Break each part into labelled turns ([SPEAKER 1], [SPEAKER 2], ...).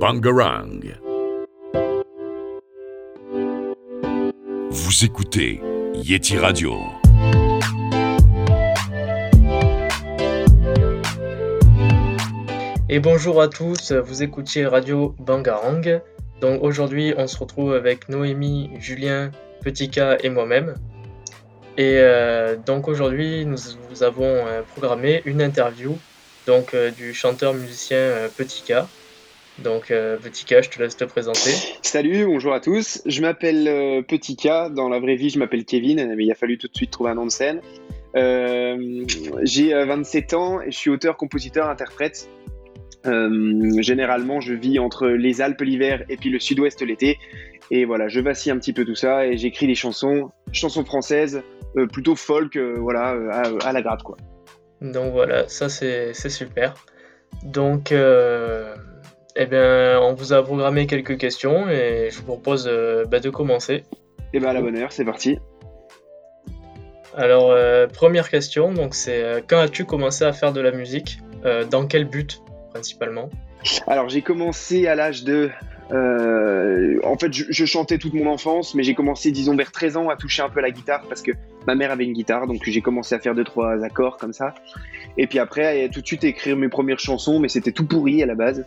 [SPEAKER 1] Bangarang. Vous écoutez Yeti Radio.
[SPEAKER 2] Et bonjour à tous, vous écoutiez Radio Bangarang. Donc aujourd'hui, on se retrouve avec Noémie, Julien, Petit K et moi-même. Et euh, donc aujourd'hui, nous, nous avons euh, programmé une interview euh, du chanteur musicien euh, Petit K. Donc euh, Petit K, je te laisse te présenter.
[SPEAKER 3] Salut, bonjour à tous. Je m'appelle euh, Petit K. Dans la vraie vie, je m'appelle Kevin, mais il a fallu tout de suite trouver un nom de scène. Euh, J'ai euh, 27 ans et je suis auteur, compositeur, interprète. Généralement, je vis entre les Alpes l'hiver et puis le Sud-Ouest l'été. Et voilà, je vacille un petit peu tout ça et j'écris des chansons, chansons françaises, plutôt folk, voilà, à, à la gratte quoi.
[SPEAKER 2] Donc voilà, ça c'est super. Donc, eh bien, on vous a programmé quelques questions et je vous propose euh, bah, de commencer.
[SPEAKER 3] Et ben à la bonne heure, c'est parti.
[SPEAKER 2] Alors, euh, première question, donc c'est euh, quand as-tu commencé à faire de la musique Dans quel but principalement?
[SPEAKER 3] Alors j'ai commencé à l'âge de... en fait, je, je chantais toute mon enfance, mais j'ai commencé, disons, vers 13 ans à toucher un peu la guitare parce que ma mère avait une guitare, donc j'ai commencé à faire deux trois accords comme ça. Et puis après, à tout de suite écrire mes premières chansons, mais c'était tout pourri à la base.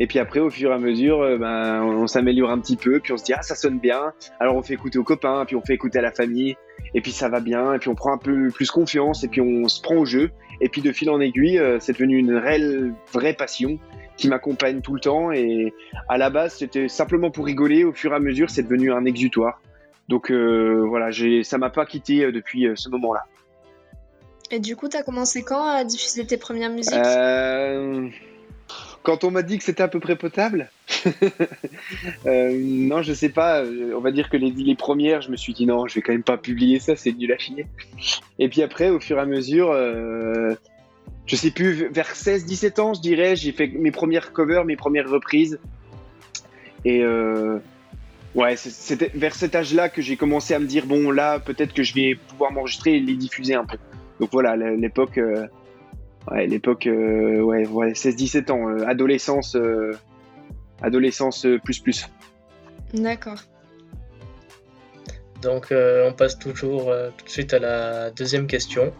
[SPEAKER 3] Et puis après, au fur et à mesure, euh, ben, on, on s'améliore un petit peu, puis on se dit ah ça sonne bien. Alors on fait écouter aux copains, puis on fait écouter à la famille, et puis ça va bien, et puis on prend un peu plus confiance, et puis on se prend au jeu. Et puis de fil en aiguille, euh, c'est devenu une réelle, vraie passion qui m'accompagne tout le temps. Et à la base, c'était simplement pour rigoler. Au fur et à mesure, c'est devenu un exutoire. Donc euh, voilà, ça m'a pas quitté depuis ce moment-là.
[SPEAKER 4] Et du coup, t'as commencé quand à diffuser tes premières musiques?
[SPEAKER 3] Euh, Quand on m'a dit que c'était à peu près potable, euh, non, je sais pas. euh, On va dire que les, premières, je me suis dit non, je vais quand même pas publier ça, c'est nul à. Et puis après, au fur et à mesure, euh, je sais plus, vers 16-17 ans, je dirais, j'ai fait mes premières covers, mes premières reprises. Et euh, ouais, c'était vers cet âge-là que j'ai commencé à me dire bon, là, peut-être que je vais pouvoir m'enregistrer et les diffuser un peu. Donc voilà, l'époque. Ouais, l'époque, euh, ouais, ouais 16-17 ans, euh, adolescence, euh, adolescence euh, plus plus.
[SPEAKER 4] D'accord.
[SPEAKER 2] Donc, euh, on passe toujours euh, tout de suite à la deuxième question.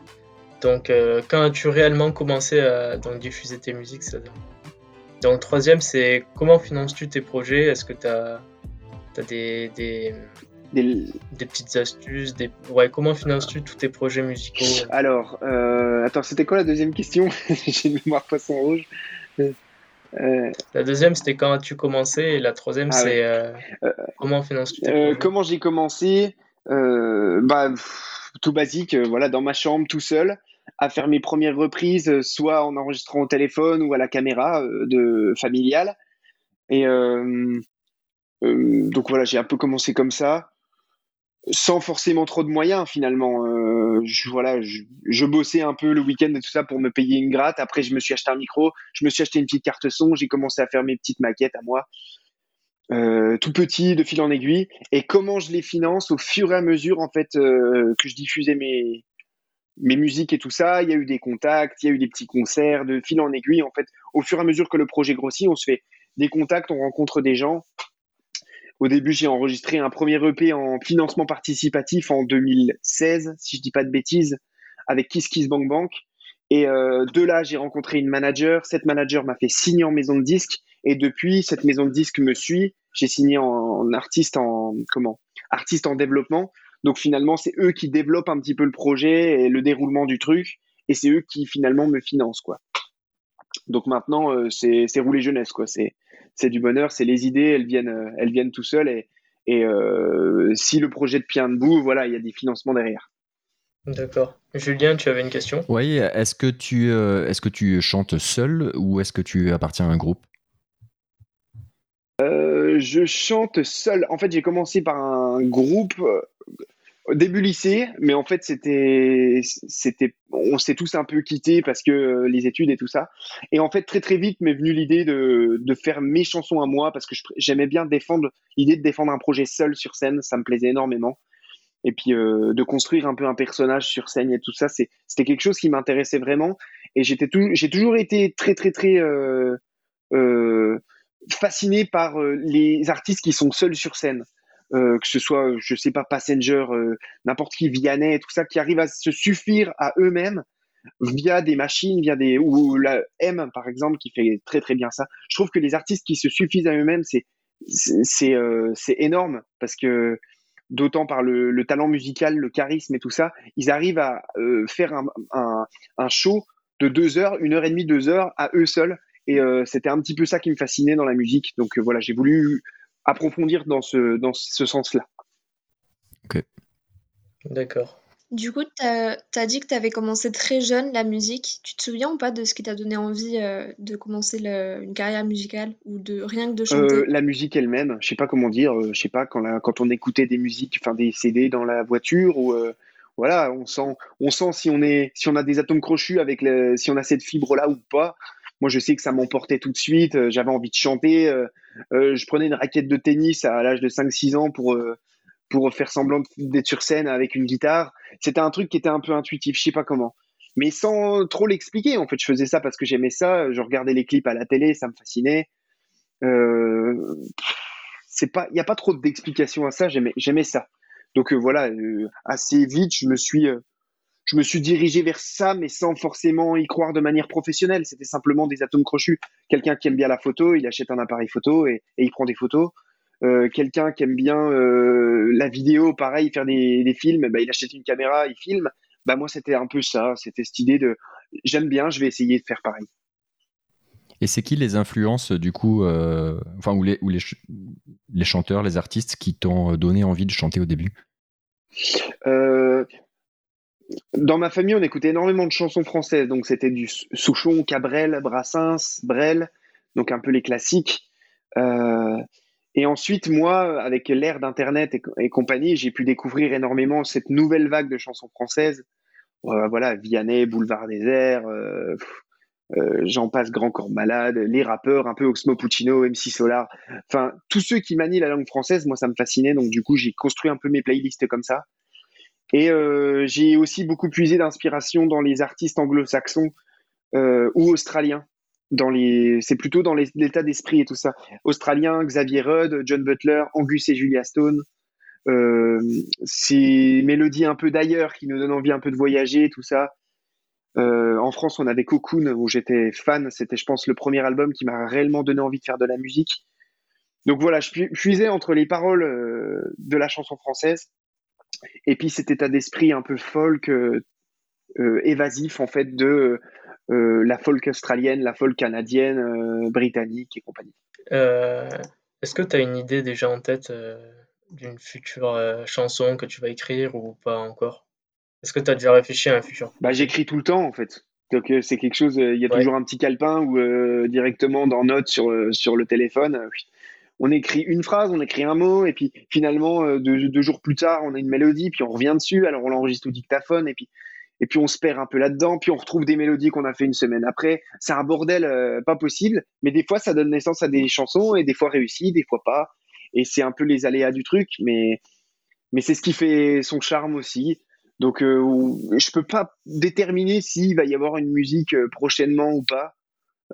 [SPEAKER 2] Donc, euh, quand as-tu réellement commencé à donc, diffuser tes musiques ça- Donc, troisième, c'est comment finances-tu tes projets? Est-ce que tu as, des, des,
[SPEAKER 3] Des-
[SPEAKER 2] des petites astuces des... Ouais, comment finances-tu tous tes projets musicaux
[SPEAKER 3] Alors, euh, attends, c'était quoi la deuxième question? J'ai une mémoire poisson rouge. Euh,
[SPEAKER 2] La deuxième, c'était quand as-tu commencé Et la troisième,
[SPEAKER 3] Ah
[SPEAKER 2] c'est euh,
[SPEAKER 3] Euh,
[SPEAKER 2] comment finances-tu tes
[SPEAKER 3] euh,
[SPEAKER 2] projets?
[SPEAKER 3] comment j'ai commencé Euh, Bah, pff, tout basique, euh, voilà, dans ma chambre, tout seul, à faire mes premières reprises, euh, soit en enregistrant au téléphone ou à la caméra euh, de familiale. Et euh, euh, donc voilà, j'ai un peu commencé comme ça. Sans forcément trop de moyens finalement. Euh, je, voilà, je, je bossais un peu le week-end et tout ça pour me payer une gratte. Après, je me suis acheté un micro, je me suis acheté une petite carte son, j'ai commencé à faire mes petites maquettes à moi, euh, tout petit, de fil en aiguille. Et comment je les finance au fur et à mesure en fait euh, que je diffusais mes mes musiques et tout ça, il y a eu des contacts, il y a eu des petits concerts de fil en aiguille. En fait, au fur et à mesure que le projet grossit, on se fait des contacts, on rencontre des gens. Au début, j'ai enregistré un premier EP en financement participatif en 2016, si je dis pas de bêtises, avec Kiss Kiss Bank Bank. Et euh, de là, j'ai rencontré une manager. Cette manager m'a fait signer en maison de disque. Et depuis, cette maison de disque me suit. J'ai signé en, en artiste en comment Artiste en développement. Donc finalement, c'est eux qui développent un petit peu le projet et le déroulement du truc. Et c'est eux qui finalement me financent quoi. Donc maintenant, euh, c'est c'est rouler jeunesse quoi. C'est c'est du bonheur, c'est les idées, elles viennent, euh, elles viennent tout seules et, et euh, si le projet de tient debout, voilà, il y a des financements derrière.
[SPEAKER 2] D'accord. Julien, tu avais une question?
[SPEAKER 5] Oui, est-ce que, tu, euh, est-ce que tu chantes seul ou est-ce que tu appartiens à un groupe?
[SPEAKER 3] Euh, je chante seul. En fait, j'ai commencé par un groupe début lycée, mais en fait, c'était, c'était, on s'est tous un peu quittés parce que euh, les études et tout ça. Et en fait, très très vite m'est venue l'idée de, de faire mes chansons à moi parce que j'aimais bien défendre l'idée de défendre un projet seul sur scène, ça me plaisait énormément. Et puis euh, de construire un peu un personnage sur scène et tout ça, c'est, c'était quelque chose qui m'intéressait vraiment. Et j'étais tout, j'ai toujours été très très très euh, euh, fasciné par les artistes qui sont seuls sur scène. Que ce soit, je sais pas, Passenger, n'importe qui, Vianney, tout ça, qui arrivent à se suffire à eux-mêmes via des machines, via des ou la M par exemple qui fait très très bien ça. Je trouve que les artistes qui se suffisent à eux-mêmes, c'est c'est euh, énorme parce que d'autant par le, le, talent musical, le charisme et tout ça, ils arrivent à euh, faire un, un, show de deux heures, une heure et demie, deux heures à eux seuls. Et euh, c'était un petit peu ça qui me fascinait dans la musique. Donc voilà, j'ai voulu approfondir dans ce, dans ce sens-là.
[SPEAKER 5] Ok.
[SPEAKER 2] D'accord.
[SPEAKER 4] Du coup, tu as, dit que tu avais commencé très jeune la musique. Tu te souviens ou pas de ce qui t'a donné envie euh, de commencer une carrière musicale ou de rien que de chanter?
[SPEAKER 3] euh, La musique elle-même, je sais pas comment dire, euh, je sais pas quand, quand on écoutait des musiques, enfin des CD dans la voiture ou voilà, on sent, on sent si on est, si on a des atomes crochus avec, si on a cette fibre là ou pas. Moi, je sais que ça m'emportait tout de suite. J'avais envie de chanter. Je prenais une raquette de tennis à l'âge de 5-6 ans pour pour faire semblant d'être sur scène avec une guitare. C'était un truc qui était un peu intuitif, je sais pas comment. Mais sans trop l'expliquer, en fait, je faisais ça parce que j'aimais ça. Je regardais les clips à la télé, ça me fascinait. Euh, c'est pas, il n'y a pas trop d'explications à ça. J'aimais, ça. Donc euh, voilà, euh, assez vite, je me suis, je me suis dirigé vers ça, mais sans forcément y croire de manière professionnelle. C'était simplement des atomes crochus. Quelqu'un qui aime bien la photo, il achète un appareil photo et il prend des photos. Euh, quelqu'un qui aime bien euh, la vidéo, pareil, faire des, des films, bah, il achète une caméra, il filme. Bah moi c'était un peu ça, c'était cette idée de j'aime bien, je vais essayer de faire pareil.
[SPEAKER 5] Et c'est qui les influences du coup, euh, enfin ou les, ou les, les chanteurs, les artistes qui t'ont donné envie de chanter au début?
[SPEAKER 3] Dans ma famille, on écoutait énormément de chansons françaises, donc c'était du Souchon, Cabrel, Brassens, Brel, donc un peu les classiques. Euh, et ensuite, moi, avec l'ère d'Internet et, compagnie, j'ai pu découvrir énormément cette nouvelle vague de chansons françaises. Euh, voilà, Vianney, Boulevard Désert, euh, euh, j'en passe Grand Corps Malade, les rappeurs, un peu Oxmo Puccino, MC Solar. Enfin, tous ceux qui manient la langue française, moi, ça me fascinait. Donc, du coup, j'ai construit un peu mes playlists comme ça. Et j'ai aussi beaucoup puisé d'inspiration dans les artistes anglo-saxons ou australiens dans les, c'est plutôt dans l'état d'esprit et tout ça. Australien, Xavier Rudd, John Butler, Angus et Julia Stone. Euh, ces mélodies un peu d'ailleurs qui nous donnent envie un peu de voyager, tout ça. Euh, en France, on avait Cocoon où j'étais fan. C'était, je pense, le premier album qui m'a réellement donné envie de faire de la musique. Donc voilà, je puisais entre les paroles euh, de la chanson française et puis cet état d'esprit un peu folk, euh, évasif en fait de euh, la folk australienne, la folk canadienne, euh, britannique et compagnie.
[SPEAKER 2] Euh, est-ce que tu as une idée déjà en tête d'une future chanson que tu vas écrire ou pas encore? Est-ce que tu as déjà réfléchi à un futur?
[SPEAKER 3] Bah, J'écris tout le temps en fait. Donc c'est quelque chose, il y a toujours un petit calepin ou directement dans Notes sur, sur le téléphone. On écrit une phrase, on écrit un mot, et puis finalement, deux, deux, jours plus tard, on a une mélodie, puis on revient dessus, alors on l'enregistre au dictaphone, et puis et puis on se perd un peu là-dedans, puis on retrouve des mélodies qu'on a fait une semaine après. C'est un bordel euh, pas possible, mais des fois ça donne naissance à des chansons et des fois réussi, des fois pas. Et c'est un peu les aléas du truc, mais mais c'est ce qui fait son charme aussi. Donc euh, je peux pas déterminer s'il va y avoir une musique euh, prochainement ou pas.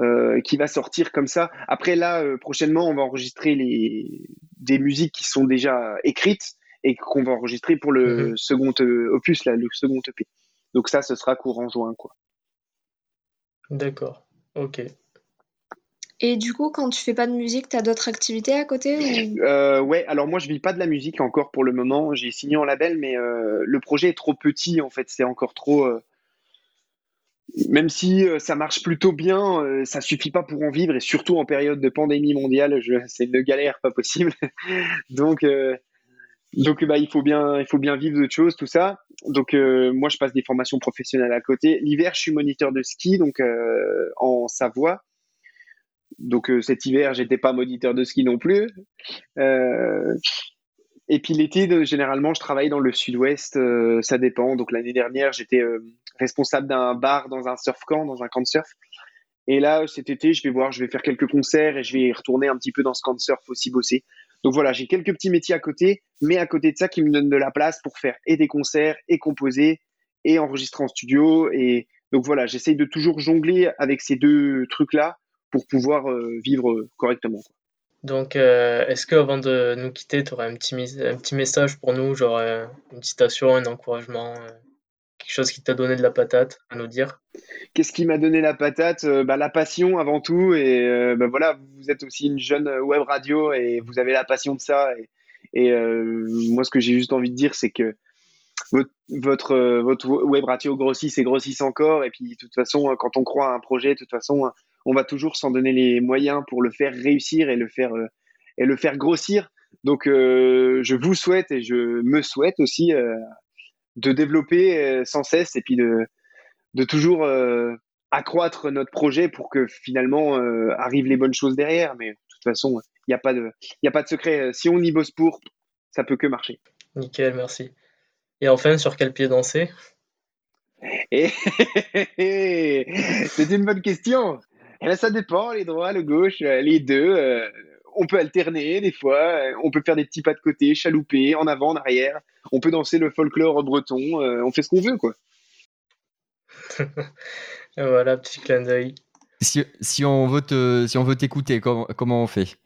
[SPEAKER 3] Euh, qui va sortir comme ça. Après là, euh, prochainement, on va enregistrer les des musiques qui sont déjà écrites et qu'on va enregistrer pour le mm-hmm. second opus, là, le second EP. Donc ça, ce sera courant juin, quoi.
[SPEAKER 2] D'accord, ok.
[SPEAKER 4] Et du coup, quand tu fais pas de musique, tu as d'autres activités à côté
[SPEAKER 3] euh, Ouais, alors moi je vis pas de la musique encore pour le moment. J'ai signé en label, mais euh, le projet est trop petit en fait. C'est encore trop. Euh, même si ça marche plutôt bien, ça suffit pas pour en vivre et surtout en période de pandémie mondiale, c'est une galère pas possible. Donc donc bah, il faut bien il faut bien vivre d'autres choses tout ça. Donc euh, moi je passe des formations professionnelles à côté. L'hiver je suis moniteur de ski donc euh, en Savoie. Donc euh, cet hiver j'étais pas moniteur de ski non plus. et puis l'été généralement je travaille dans le sud-ouest. ça dépend. Donc l'année dernière j'étais responsable d'un bar dans un surf camp dans un camp de surf. Et là cet été je vais voir je vais faire quelques concerts et je vais retourner un petit peu dans ce camp de surf aussi bosser. Donc voilà, j'ai quelques petits métiers à côté, mais à côté de ça qui me donnent de la place pour faire et des concerts, et composer, et enregistrer en studio. Et donc voilà, j'essaye de toujours jongler avec ces deux trucs-là pour pouvoir euh, vivre correctement.
[SPEAKER 2] Donc, euh, est-ce que avant de nous quitter, tu aurais un petit, un petit message pour nous, genre euh, une citation, un encouragement, quelque chose qui t'a donné de la patate à nous dire?
[SPEAKER 3] Qu'est-ce qui m'a donné la patate? Euh, bah, la passion avant tout. Et euh, bah, voilà, vous êtes aussi une jeune web radio et vous avez la passion de ça. Et, euh, moi, ce que j'ai juste envie de dire, c'est que votre, votre, web radio grossit et grossisse encore. Et puis, de toute façon, quand on croit à un projet, de toute façon, on va toujours s'en donner les moyens pour le faire réussir et le faire, et le faire grossir. Donc, je vous souhaite et je me souhaite aussi de développer euh, sans cesse et puis de, de toujours euh, accroître notre projet pour que finalement euh, arrivent les bonnes choses derrière. Mais de toute façon, il n'y a, pas de- y a pas de secret. Si on y bosse pour, ça peut que marcher.
[SPEAKER 2] Nickel, merci. Et enfin, sur quel pied danser?
[SPEAKER 3] Et c'est une bonne question. Et là, ça dépend, les droits, le gauche, les deux. On peut alterner des fois, euh, on peut faire des petits pas de côté, chalouper, en avant, en arrière. On peut danser le folklore breton, euh, on fait ce qu'on veut, quoi.
[SPEAKER 2] Voilà, petit clin d'œil.
[SPEAKER 5] Si, si on veut te- si on veut t'écouter, comment, comment on fait?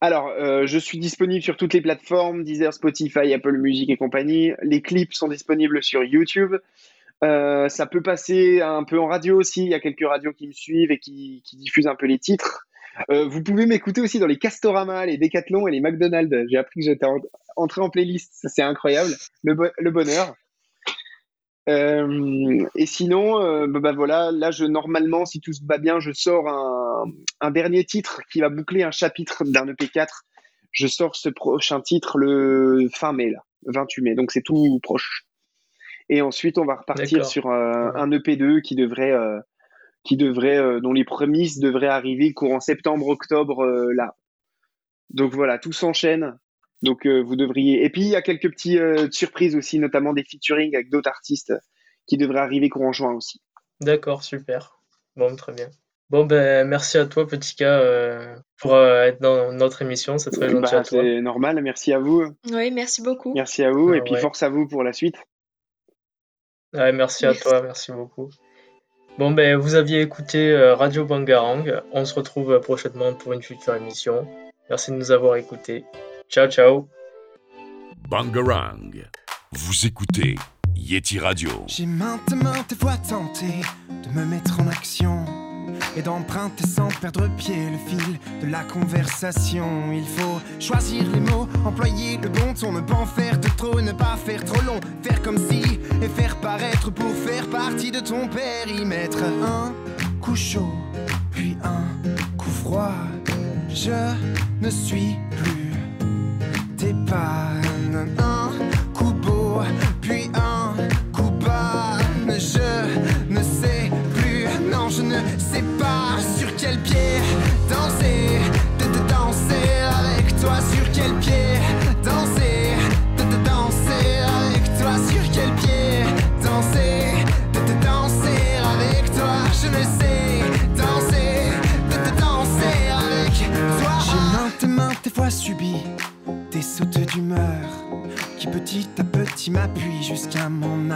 [SPEAKER 3] Alors, euh, je suis disponible sur toutes les plateformes, Deezer, Spotify, Apple Music et compagnie. Les clips sont disponibles sur YouTube. Euh, ça peut passer un peu en radio aussi. Il y a quelques radios qui me suivent et qui, qui diffusent un peu les titres. Euh, vous pouvez m'écouter aussi dans les Castorama, les Decathlon et les McDonald's. J'ai appris que j'étais en- entré en playlist. Ça, c'est incroyable. Le, bo- le bonheur. Euh, et sinon, euh, bah, bah, voilà, là, je normalement, si tout se va bien, je sors un, un dernier titre qui va boucler un chapitre d'un EP4. Je sors ce prochain titre le fin mai, là, 28 mai. Donc c'est tout proche. Et ensuite, on va repartir
[SPEAKER 2] D'accord.
[SPEAKER 3] sur euh,
[SPEAKER 2] Ouais.
[SPEAKER 3] un EP2 qui devrait, qui devrait, euh, dont les prémices devraient arriver courant septembre-octobre euh, là. Donc voilà, tout s'enchaîne. Donc euh, vous devriez. Et puis il y a quelques petites euh, surprises aussi, notamment des featuring avec d'autres artistes qui devraient arriver courant juin aussi.
[SPEAKER 2] D'accord, super. Bon, très bien. Bon, ben, merci à toi, petit cas, euh, pour euh, être dans notre émission. C'est très gentil
[SPEAKER 3] Bah,
[SPEAKER 2] à toi.
[SPEAKER 3] c'est normal. Merci à vous.
[SPEAKER 4] Oui, merci beaucoup.
[SPEAKER 3] Merci à vous.
[SPEAKER 2] Ah
[SPEAKER 3] et puis
[SPEAKER 2] ouais.
[SPEAKER 3] force à vous pour la suite.
[SPEAKER 2] Ouais, merci à toi, merci beaucoup. Bon, ben, vous aviez écouté euh, Radio Bangarang. On se retrouve euh, prochainement pour une future émission. Merci de nous avoir écoutés. Ciao, ciao.
[SPEAKER 1] Bangarang. Vous écoutez Yeti Radio.
[SPEAKER 6] J'ai maintes maintes fois tenté de me mettre en action et d'emprunter sans perdre pied le fil de la conversation. Il faut choisir les mots, employer le bon ton, ne pas en faire de trop, ne pas faire trop long, faire comme si et faire paraître pour faire partie de ton périmètre. Un coup chaud, puis un coup froid. Je ne suis plus tes pannes.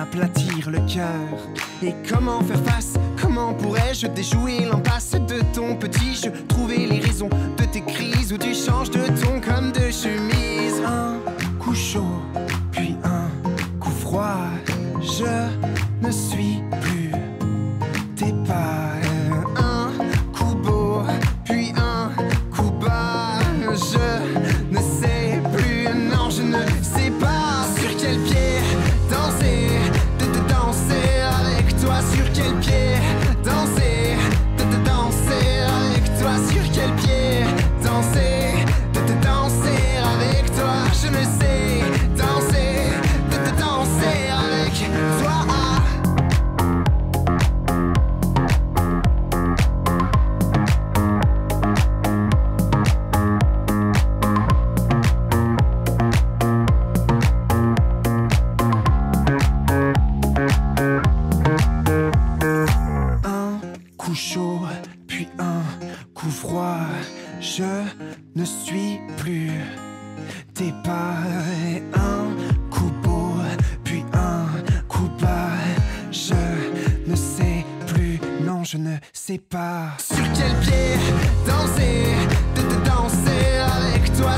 [SPEAKER 6] Aplatir le cœur. Et comment faire face? Comment pourrais-je déjouer l'impasse de ton petit? Jeu Trouver les raisons de tes crises où tu changes de ton comme coup chaud, puis un coup froid. Je ne suis plus tes pas. Un coup beau, puis un coup bas. Je ne sais plus, non, je ne sais pas. Sur quel pied danser, de te danser avec toi.